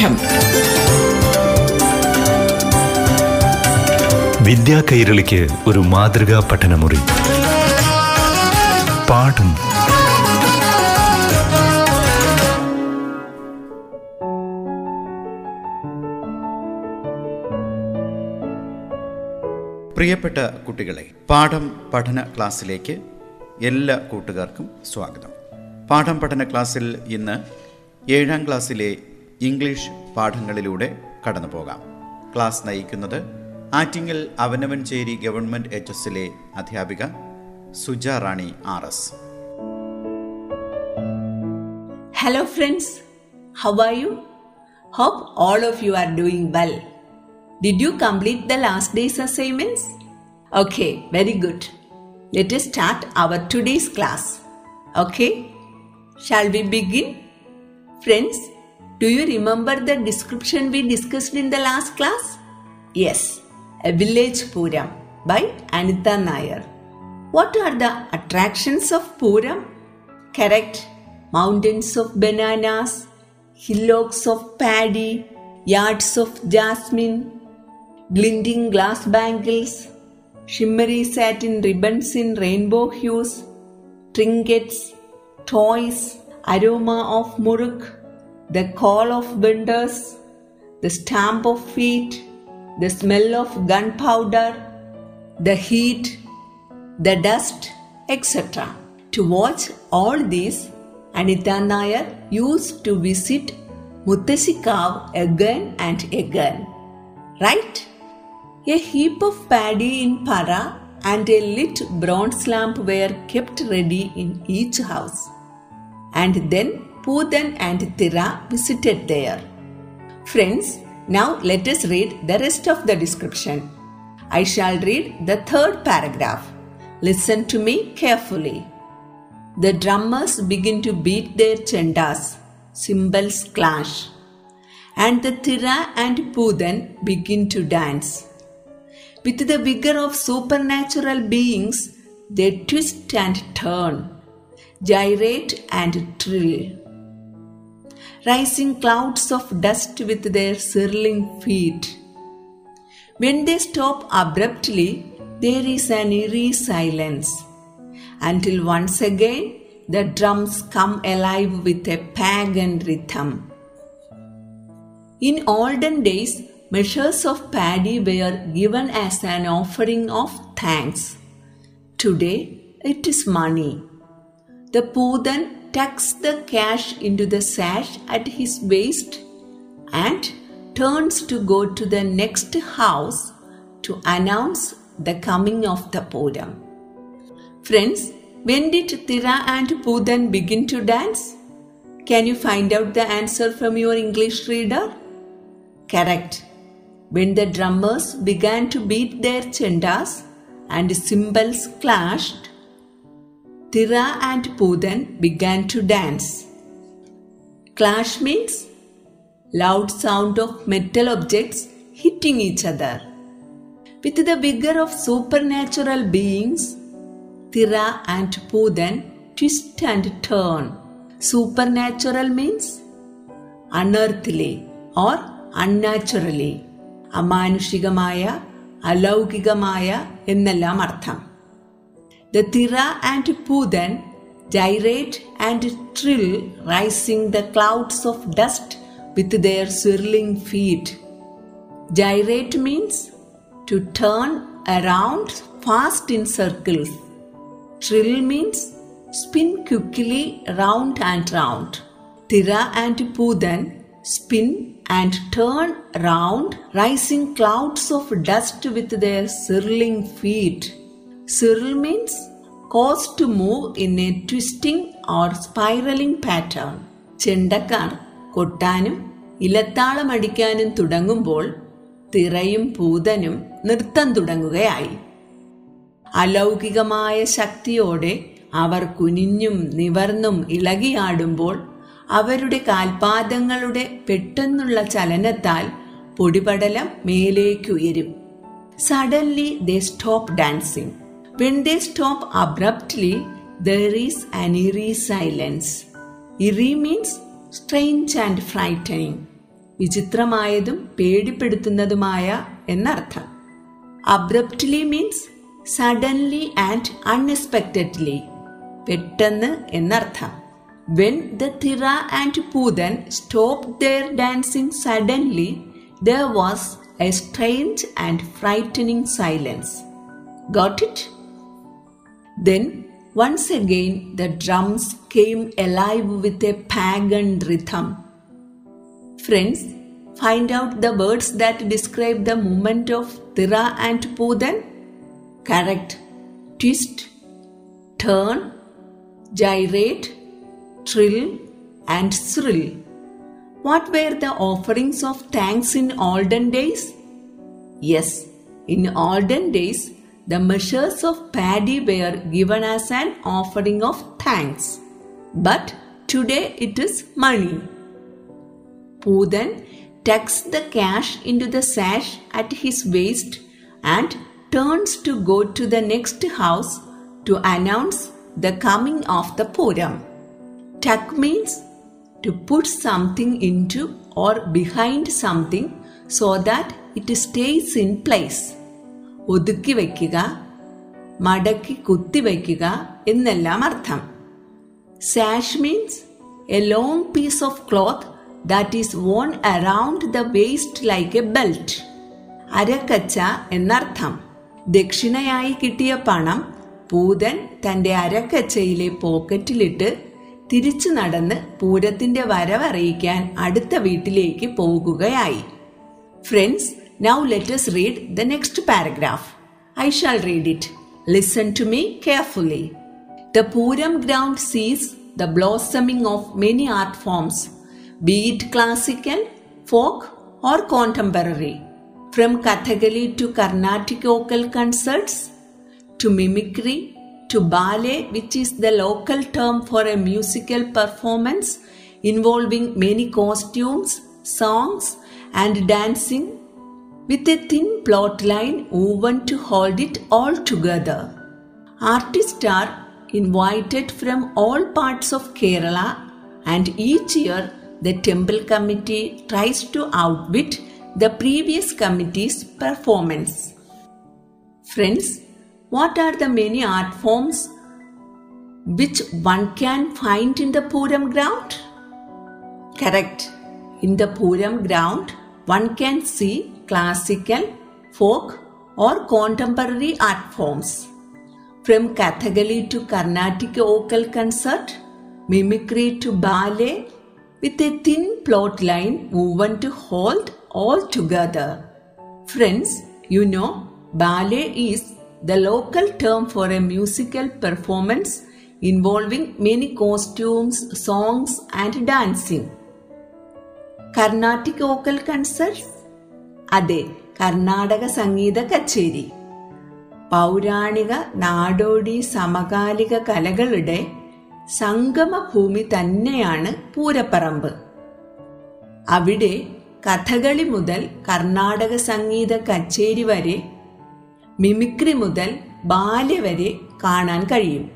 പാഠം വിദ്യാ കൈരളിക്ക് ഒരു മാതൃകാ പഠനമുറി. പാഠം. പ്രിയപ്പെട്ട കുട്ടികളെ പാഠം പഠന ക്ലാസ്സിലേക്ക് എല്ലാ കൂട്ടുകാർക്കും സ്വാഗതം. പാഠം പഠന ക്ലാസ്സിൽ ഇന്ന് ഏഴാം ക്ലാസ്സിലെ ഇംഗ്ലീഷ് പാഠങ്ങളിലൂടെ കടന്നു പോകാം ക്ലാസ് നയിക്കുന്നത് ആറ്റിങ്ങൽ അവനവൻചേരി ഗവൺമെന്റ് എച്ച് എസിലെ അധ്യാപിക Sujarani R S. Hello friends how are you hope all of you are doing well did you complete the last day's assignments okay very good let start our today's class okay shall be begin friends Do you remember the description we discussed in the last class? Yes, a village Puram by Anita Nair. What are the attractions of Puram? Correct. Mountains of bananas, hillocks of paddy, yards of jasmine, glinting glass bangles, shimmery satin ribbons in rainbow hues, trinkets, toys, aroma of muruk, the call of vendors, the stamp of feet, the smell of gunpowder, the heat, the dust, etc. To watch all these, Anita Nair used to visit Muttesikav again and again. Right? A heap of paddy in para and a lit bronze lamp were kept ready in each house. And then Pudan and Tira visited there. Friends, now let us read the rest of the description. I shall read the third paragraph. Listen to me carefully. The drummers begin to beat their chandas, cymbals clash, and the Tira and Pudan begin to dance. With the vigor of supernatural beings, they twist and turn, gyrate and trill, rising clouds of dust with their swirling feet. When they stop abruptly, there is an eerie silence until once again the drums come alive with a pagan rhythm. In olden days, measures of paddy were given as an offering of thanks. Today, it is money. The Pudan tucks the cash into the sash at his waist and turns to go to the next house to announce the coming of the Puram. Friends, when did Tira and Pudan begin to dance? Can you find out the answer from your English reader? Correct. When the drummers began to beat their chandas and cymbals clashed, Tira and Pudan began to dance. Clash means loud sound of metal objects hitting each other. With the vigor of supernatural beings, Tira and Pudan twist and turn. Supernatural means unearthly or unnaturally. അമാനുഷികമായ അലൗകികമായ എന്നെല്ലാം അർത്ഥം the thira and Pudan gyrate and trill, rising the clouds of dust with their swirling feet. Gyrate means to turn around fast in circles. Trill means spin quickly round and round. Thira and Pudan spin and turn round, rising clouds of dust with their swirling feet. Swirl means cause to move in a twisting or spiraling pattern. ചെണ്ടക്കാർ കൊട്ടാനും ഇലത്താളം അടിക്കാനും തുടങ്ങുമ്പോൾ തിറയും പൂതനും നൃത്തം തുടങ്ങുകയായി. അലൗകികമായ ശക്തിയോടെ അവർ കുനിഞ്ഞും നിവർന്നും ഇളകിയാടുമ്പോൾ അവരുടെ കാൽപാദങ്ങളുടെ പെട്ടെന്നുള്ള ചലനത്താൽ പൊടിപടലം മേലേക്കുയരും suddenly they stop dancing when they stop abruptly there is an Erie silence Erie means strange and frightening വിചിത്രമായതും പേടിപ്പെടുത്തുന്നതുമായ എന്നർത്ഥം abruptly means suddenly and unexpectedly പെട്ടെന്ന് എന്നർത്ഥം when the Thira and Poothan stop their dancing suddenly there was a strange and frightening silence got it then, once again, the drums came alive with a pagan rhythm. Friends, find out the words that describe the movement of Tira and Pudan. Correct. Twist, turn, gyrate, trill, and thrill. What were the offerings of thanks in olden days? Yes, in olden days, the measures of paddy were given as an offering of thanks. But today it is money. Pudan tucks the cash into the sash at his waist and turns to go to the next house to announce the coming of the Puram. Tuck means to put something into or behind something so that it stays in place. ഒതുക്കി വയ്ക്കുക മടക്കി കുത്തിവയ്ക്കുക എന്നെല്ലാം അർത്ഥം. Sash means a long piece of cloth that is worn around the waist like a belt അരക്കച്ച എന്നർത്ഥം. ദക്ഷിണയായി കിട്ടിയ പണം പൂതൻ തന്റെ അരക്കച്ചയിലെ പോക്കറ്റിലിട്ട് തിരിച്ചു നടന്ന് പൂരത്തിന്റെ വരവറിയിക്കാൻ അടുത്ത വീട്ടിലേക്ക് പോകുകയായി. Friends Now let us read the next paragraph. I shall read it. Listen to me carefully. The Puram ground sees the blossoming of many art forms, be it classical, folk, or contemporary. From Kathakali to Carnatic vocal concerts, to mimicry, to ballet, which is the local term for a musical performance involving many costumes, songs, and dancing with a thin plot line woven to hold it all together. Artists are invited from all parts of Kerala, and each year the temple committee tries to outwit the previous committee's performance. Friends, what are the many art forms which one can find in the Puram ground? Correct. In the Puram ground, one can see classical, folk or contemporary art forms. From Kathakali to Carnatic vocal concert, mimicry to ballet, with a thin plot line woven to hold all together. Friends, you know, ballet is the local term for a musical performance involving many costumes, songs, and dancing. Carnatic vocal concerts അതെ കർണാടക സംഗീത കച്ചേരി. പൗരാണിക നാടോടി സമകാലിക കലകളുടെ സംഗമഭൂമി തന്നെയാണ് പൂരപ്പറമ്പ്. അവിടെ കഥകളി മുതൽ കർണാടക സംഗീത കച്ചേരി വരെ മിമിക്രി മുതൽ ബാല്യ വരെ കാണാൻ കഴിയും.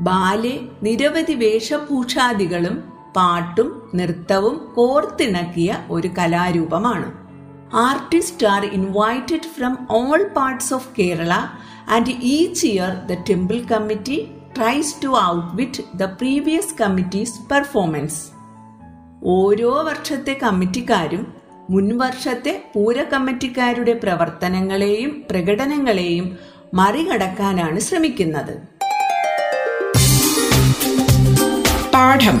ബാല്യ നിരവധി വേഷഭൂഷാദികളും പാട്ടും നൃത്തവും കോർത്തിണക്കിയ ഒരു കലാരൂപമാണ്. Artist are invited from all parts of Kerala and each year the temple committee tries to outwit the previous committees performance ഓരോ വർഷത്തെ കമ്മിറ്റിക്കാരും മുൻവർഷത്തെ പൂര കമ്മിറ്റിക്കാരുടെ പ്രവർത്തനങ്ങളെയും പ്രകടനങ്ങളെയും മറികടക്കാനാണ് ശ്രമിക്കുന്നത്. പാഠം.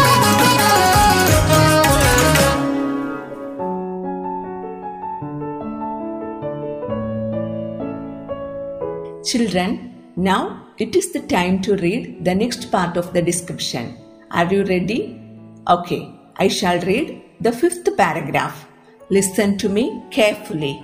Children, now it is the time to read the next part of the description. Are you ready? Okay, I shall read the fifth paragraph. Listen to me carefully.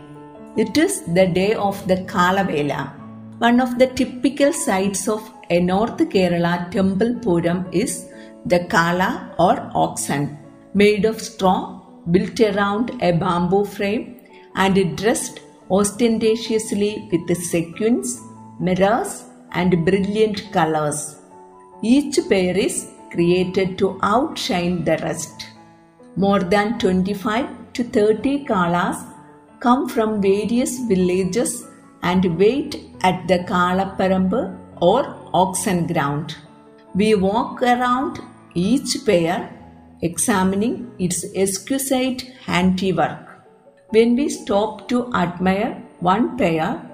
It is the day of the Kalavela. One of the typical sights of a North Kerala temple puram is the Kala or oxen, made of straw, built around a bamboo frame, and dressed ostentatiously with sequins, mirrors, and brilliant colors. Each pair is created to outshine the rest. More than 25 to 30 Kalas come from various villages and wait at the Kalaparambu or oxen ground. We walk around each pair examining its exquisite handiwork. When we stop to admire one pair,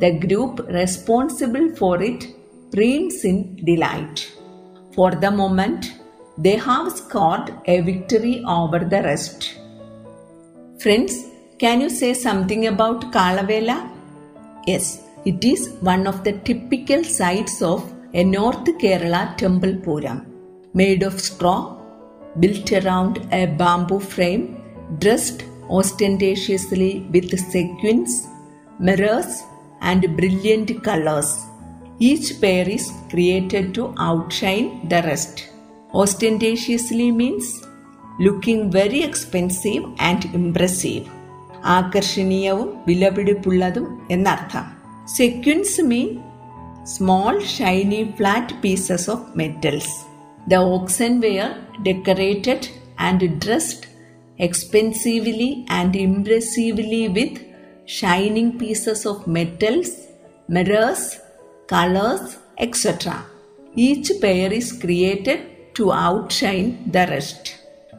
the group responsible for it preens in delight. For the moment, they have scored a victory over the rest. Friends, can you say something about Kalavela? Yes, it is one of the typical sights of a North Kerala temple puram. Made of straw, built around a bamboo frame, dressed ostentatiously with sequins, mirrors, and brilliant colors. Each pair is created to outshine the rest. Ostentatiously means looking very expensive and impressive. ആകർഷണീയവും വിലപിടിപ്പുള്ളതും എന്നർത്ഥം sequins mean small shiny flat pieces of metals the oxen were decorated and dressed expensively and impressively with shining pieces of metals mirrors colours etcetera each pair is created to outshine the rest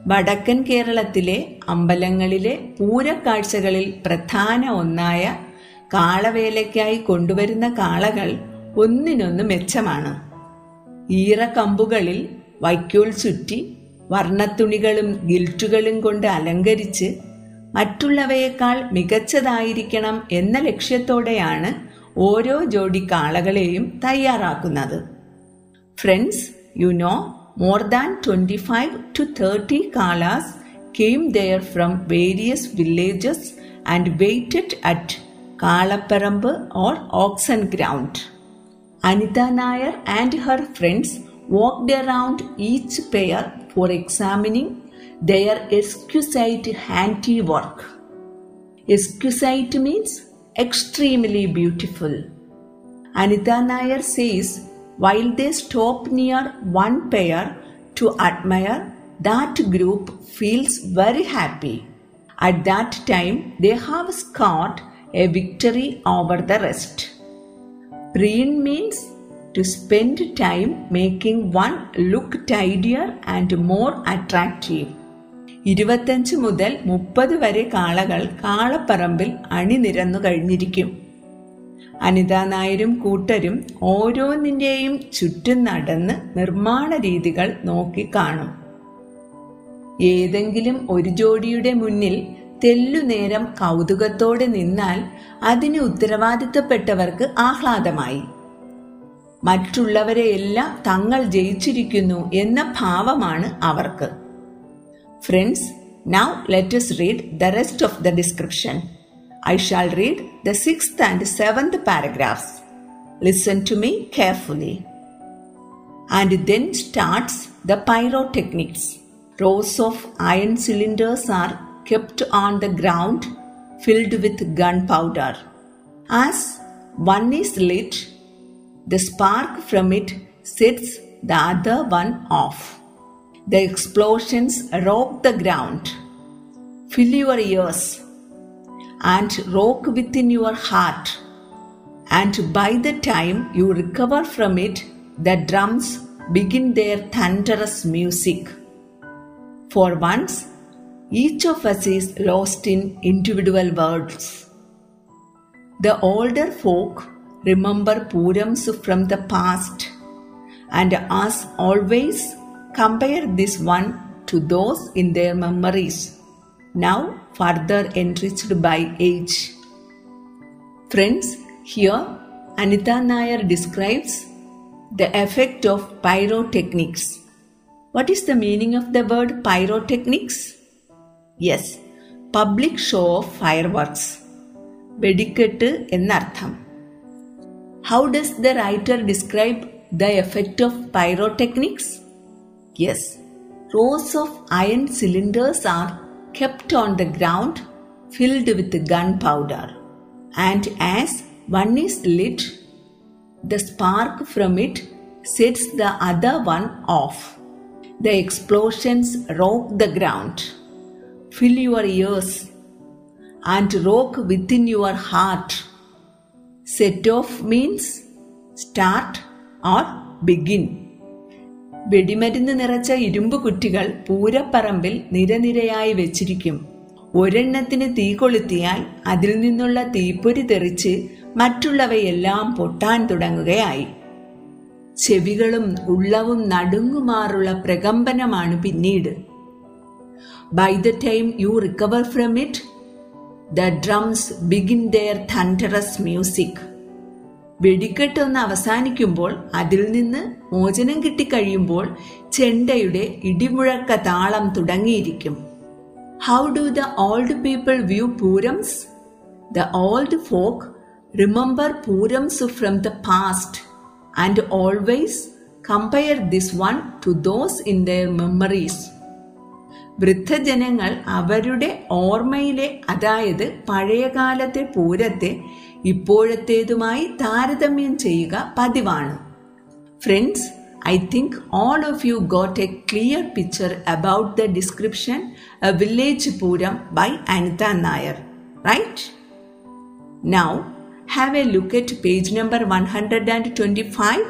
വടക്കൻ കേരളത്തിലെ അമ്പലങ്ങളിലെ പൂരക്കാഴ്ചകളിൽ പ്രധാന ഒന്നായ കാളവേലയ്ക്കായി കൊണ്ടുവരുന്ന കാളകൾ ഒന്നിനൊന്ന് മെച്ചമാണ്. ഈറക്കമ്പുകളിൽ വൈക്കോൽ ചുറ്റി വർണത്തുണികളും ഗിൽറ്റുകളും കൊണ്ട് അലങ്കരിച്ച് മറ്റുള്ളവയേക്കാൾ മികച്ചതായിരിക്കണം എന്ന ലക്ഷ്യത്തോടെയാണ് ഓരോ ജോഡി കാളകളെയും തയ്യാറാക്കുന്നത്. Friends you know more than twenty five to thirty kaalas came there from various villages and waited at Kalapparambu or oxen ground Anitha Nair and her friends walked around each pair for examining their exquisite handiwork. Exquisite means extremely beautiful. Anita Nair says while they stop near one pair to admire, that group feels very happy. At that time, they have scored a victory over the rest. Preen means to spend time making one look tidier and more attractive. ഇരുപത്തഞ്ച് മുതൽ മുപ്പത് വരെ കാളകൾ കാളപ്പറമ്പിൽ അണിനിരന്നു കഴിഞ്ഞിരിക്കും. അനിതാ നായരും കൂട്ടരും ഓരോന്നിന്റെയും ചുറ്റും നടന്ന് നിർമ്മാണ രീതികൾ നോക്കിക്കാണും ഏതെങ്കിലും ഒരു ജോഡിയുടെ മുന്നിൽ തെല്ലുനേരം കൗതുകത്തോടെ നിന്നാൽ അതിന് ഉത്തരവാദിത്തപ്പെട്ടവർക്ക് ആഹ്ലാദമായി. മറ്റുള്ളവരെയെല്ലാം തങ്ങൾ ജയിച്ചിരിക്കുന്നു എന്ന ഭാവമാണ് അവർക്ക്. Friends, now let us read the rest of the description. I shall read the sixth and seventh paragraphs. Listen to me carefully. And then starts the pyrotechnics. Rows of iron cylinders are kept on the ground filled with gunpowder. As one is lit, the spark from it sets the other one off. The explosions rock the ground. Fill your ears and rock within your heart. And by the time you recover from it, the drums begin their thunderous music. For once, each of us is lost in individual worlds. The older folk remember Purams from the past, and as always, compare this one to those in their memories now further enriched by age. Friends, here Anita Nair describes the effect of pyrotechnics. What is the meaning of the word pyrotechnics? Yes public show of fire works വെടിക്കെട്ട് എന്നർത്ഥം how does the writer describe the effect of pyrotechnics yes rows of iron cylinders are kept on the ground filled with gunpowder, and as one is lit, the spark from it sets the other one off. The explosions rock the ground, fill your ears, and rock within your heart. Set off means start or begin. വെടിമരുന്ന് നിറച്ച ഇരുമ്പ് കുറ്റികൾ പൂരപ്പറമ്പിൽ നിരനിരയായി വെച്ചിരിക്കും. ഒരെണ്ണത്തിന് തീ കൊളുത്തിയാൽ അതിൽ നിന്നുള്ള തീപ്പൊരി തെറിച്ച് മറ്റുള്ളവയെല്ലാം പൊട്ടാൻ തുടങ്ങുകയായി. ചെവികളും ഉള്ളവും നടുങ്ങുമാറുള്ള പ്രകമ്പനമാണ് പിന്നീട്. By the time you recover from it the drums begin their thunderous music വെടിക്കെട്ടൊന്ന് അവസാനിക്കുമ്പോൾ അതിൽ നിന്ന് മോചനം കിട്ടിക്കഴിയുമ്പോൾ ചെണ്ടയുടെ ഇടിമുഴക്ക താളം തുടങ്ങിയിരിക്കും. How do the old people view poorams the old folk remember poorams from the past and always compare this one to those in their memories വൃദ്ധജനങ്ങൾ അവരുടെ ഓർമ്മയിലെ അതായത് പഴയകാലത്തെ പൂരത്തെ ഇപ്പോഴത്തേതുമായി താരതമ്യം ചെയ്യുക പതിവാണ് friends I think all of you got A clear picture about the description a village pooram by Anitha Nair right now have A look at page number one hundred and twenty five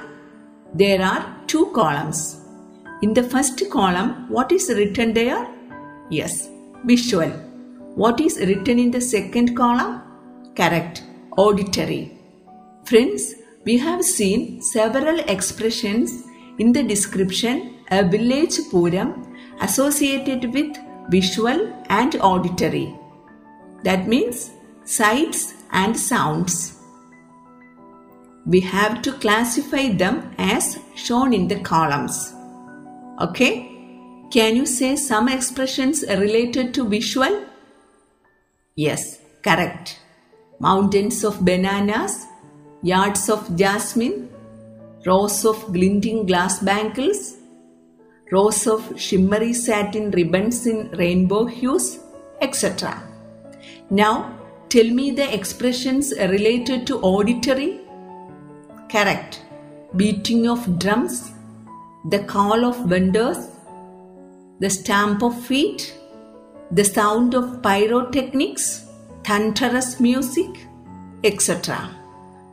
there are two columns. In the first column, what is written there? Yes, visual. What is written in the second column? Correct, auditory. Friends, we have seen several expressions in the description a village Puram associated with visual and auditory. That means sights and sounds we have to classify them as shown in the columns. Okay? Can you say some expressions related to visual? Yes, correct. Mountains of bananas, yards of jasmine, rows of glinting glass bangles, rows of shimmery satin ribbons in rainbow hues, etc. Now, tell me the expressions related to auditory Correct. Beating of drums, the call of vendors, the stamp of feet, the sound of pyrotechnics, thunderous music, etc.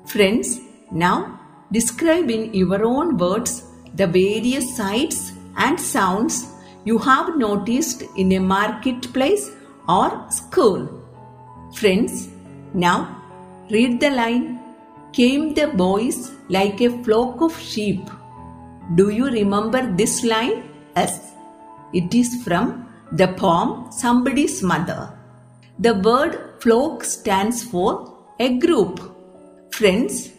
Friends, now describe in your own words the various sights and sounds you have noticed in a marketplace or school. Friends, now read the line came the boys like a flock of sheep. Do you remember this line? Yes. It is from the poem Somebody's Mother. The word flock stands for a group. Friends,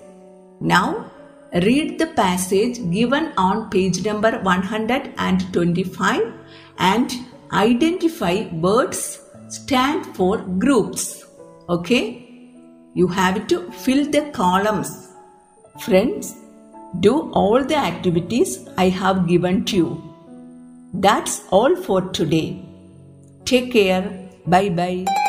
now read the passage given on page number 125 and identify words stand for groups. Okay? you have to fill the columns. Friends, do all the activities I have given to you. That's all for today. Take care. Bye bye.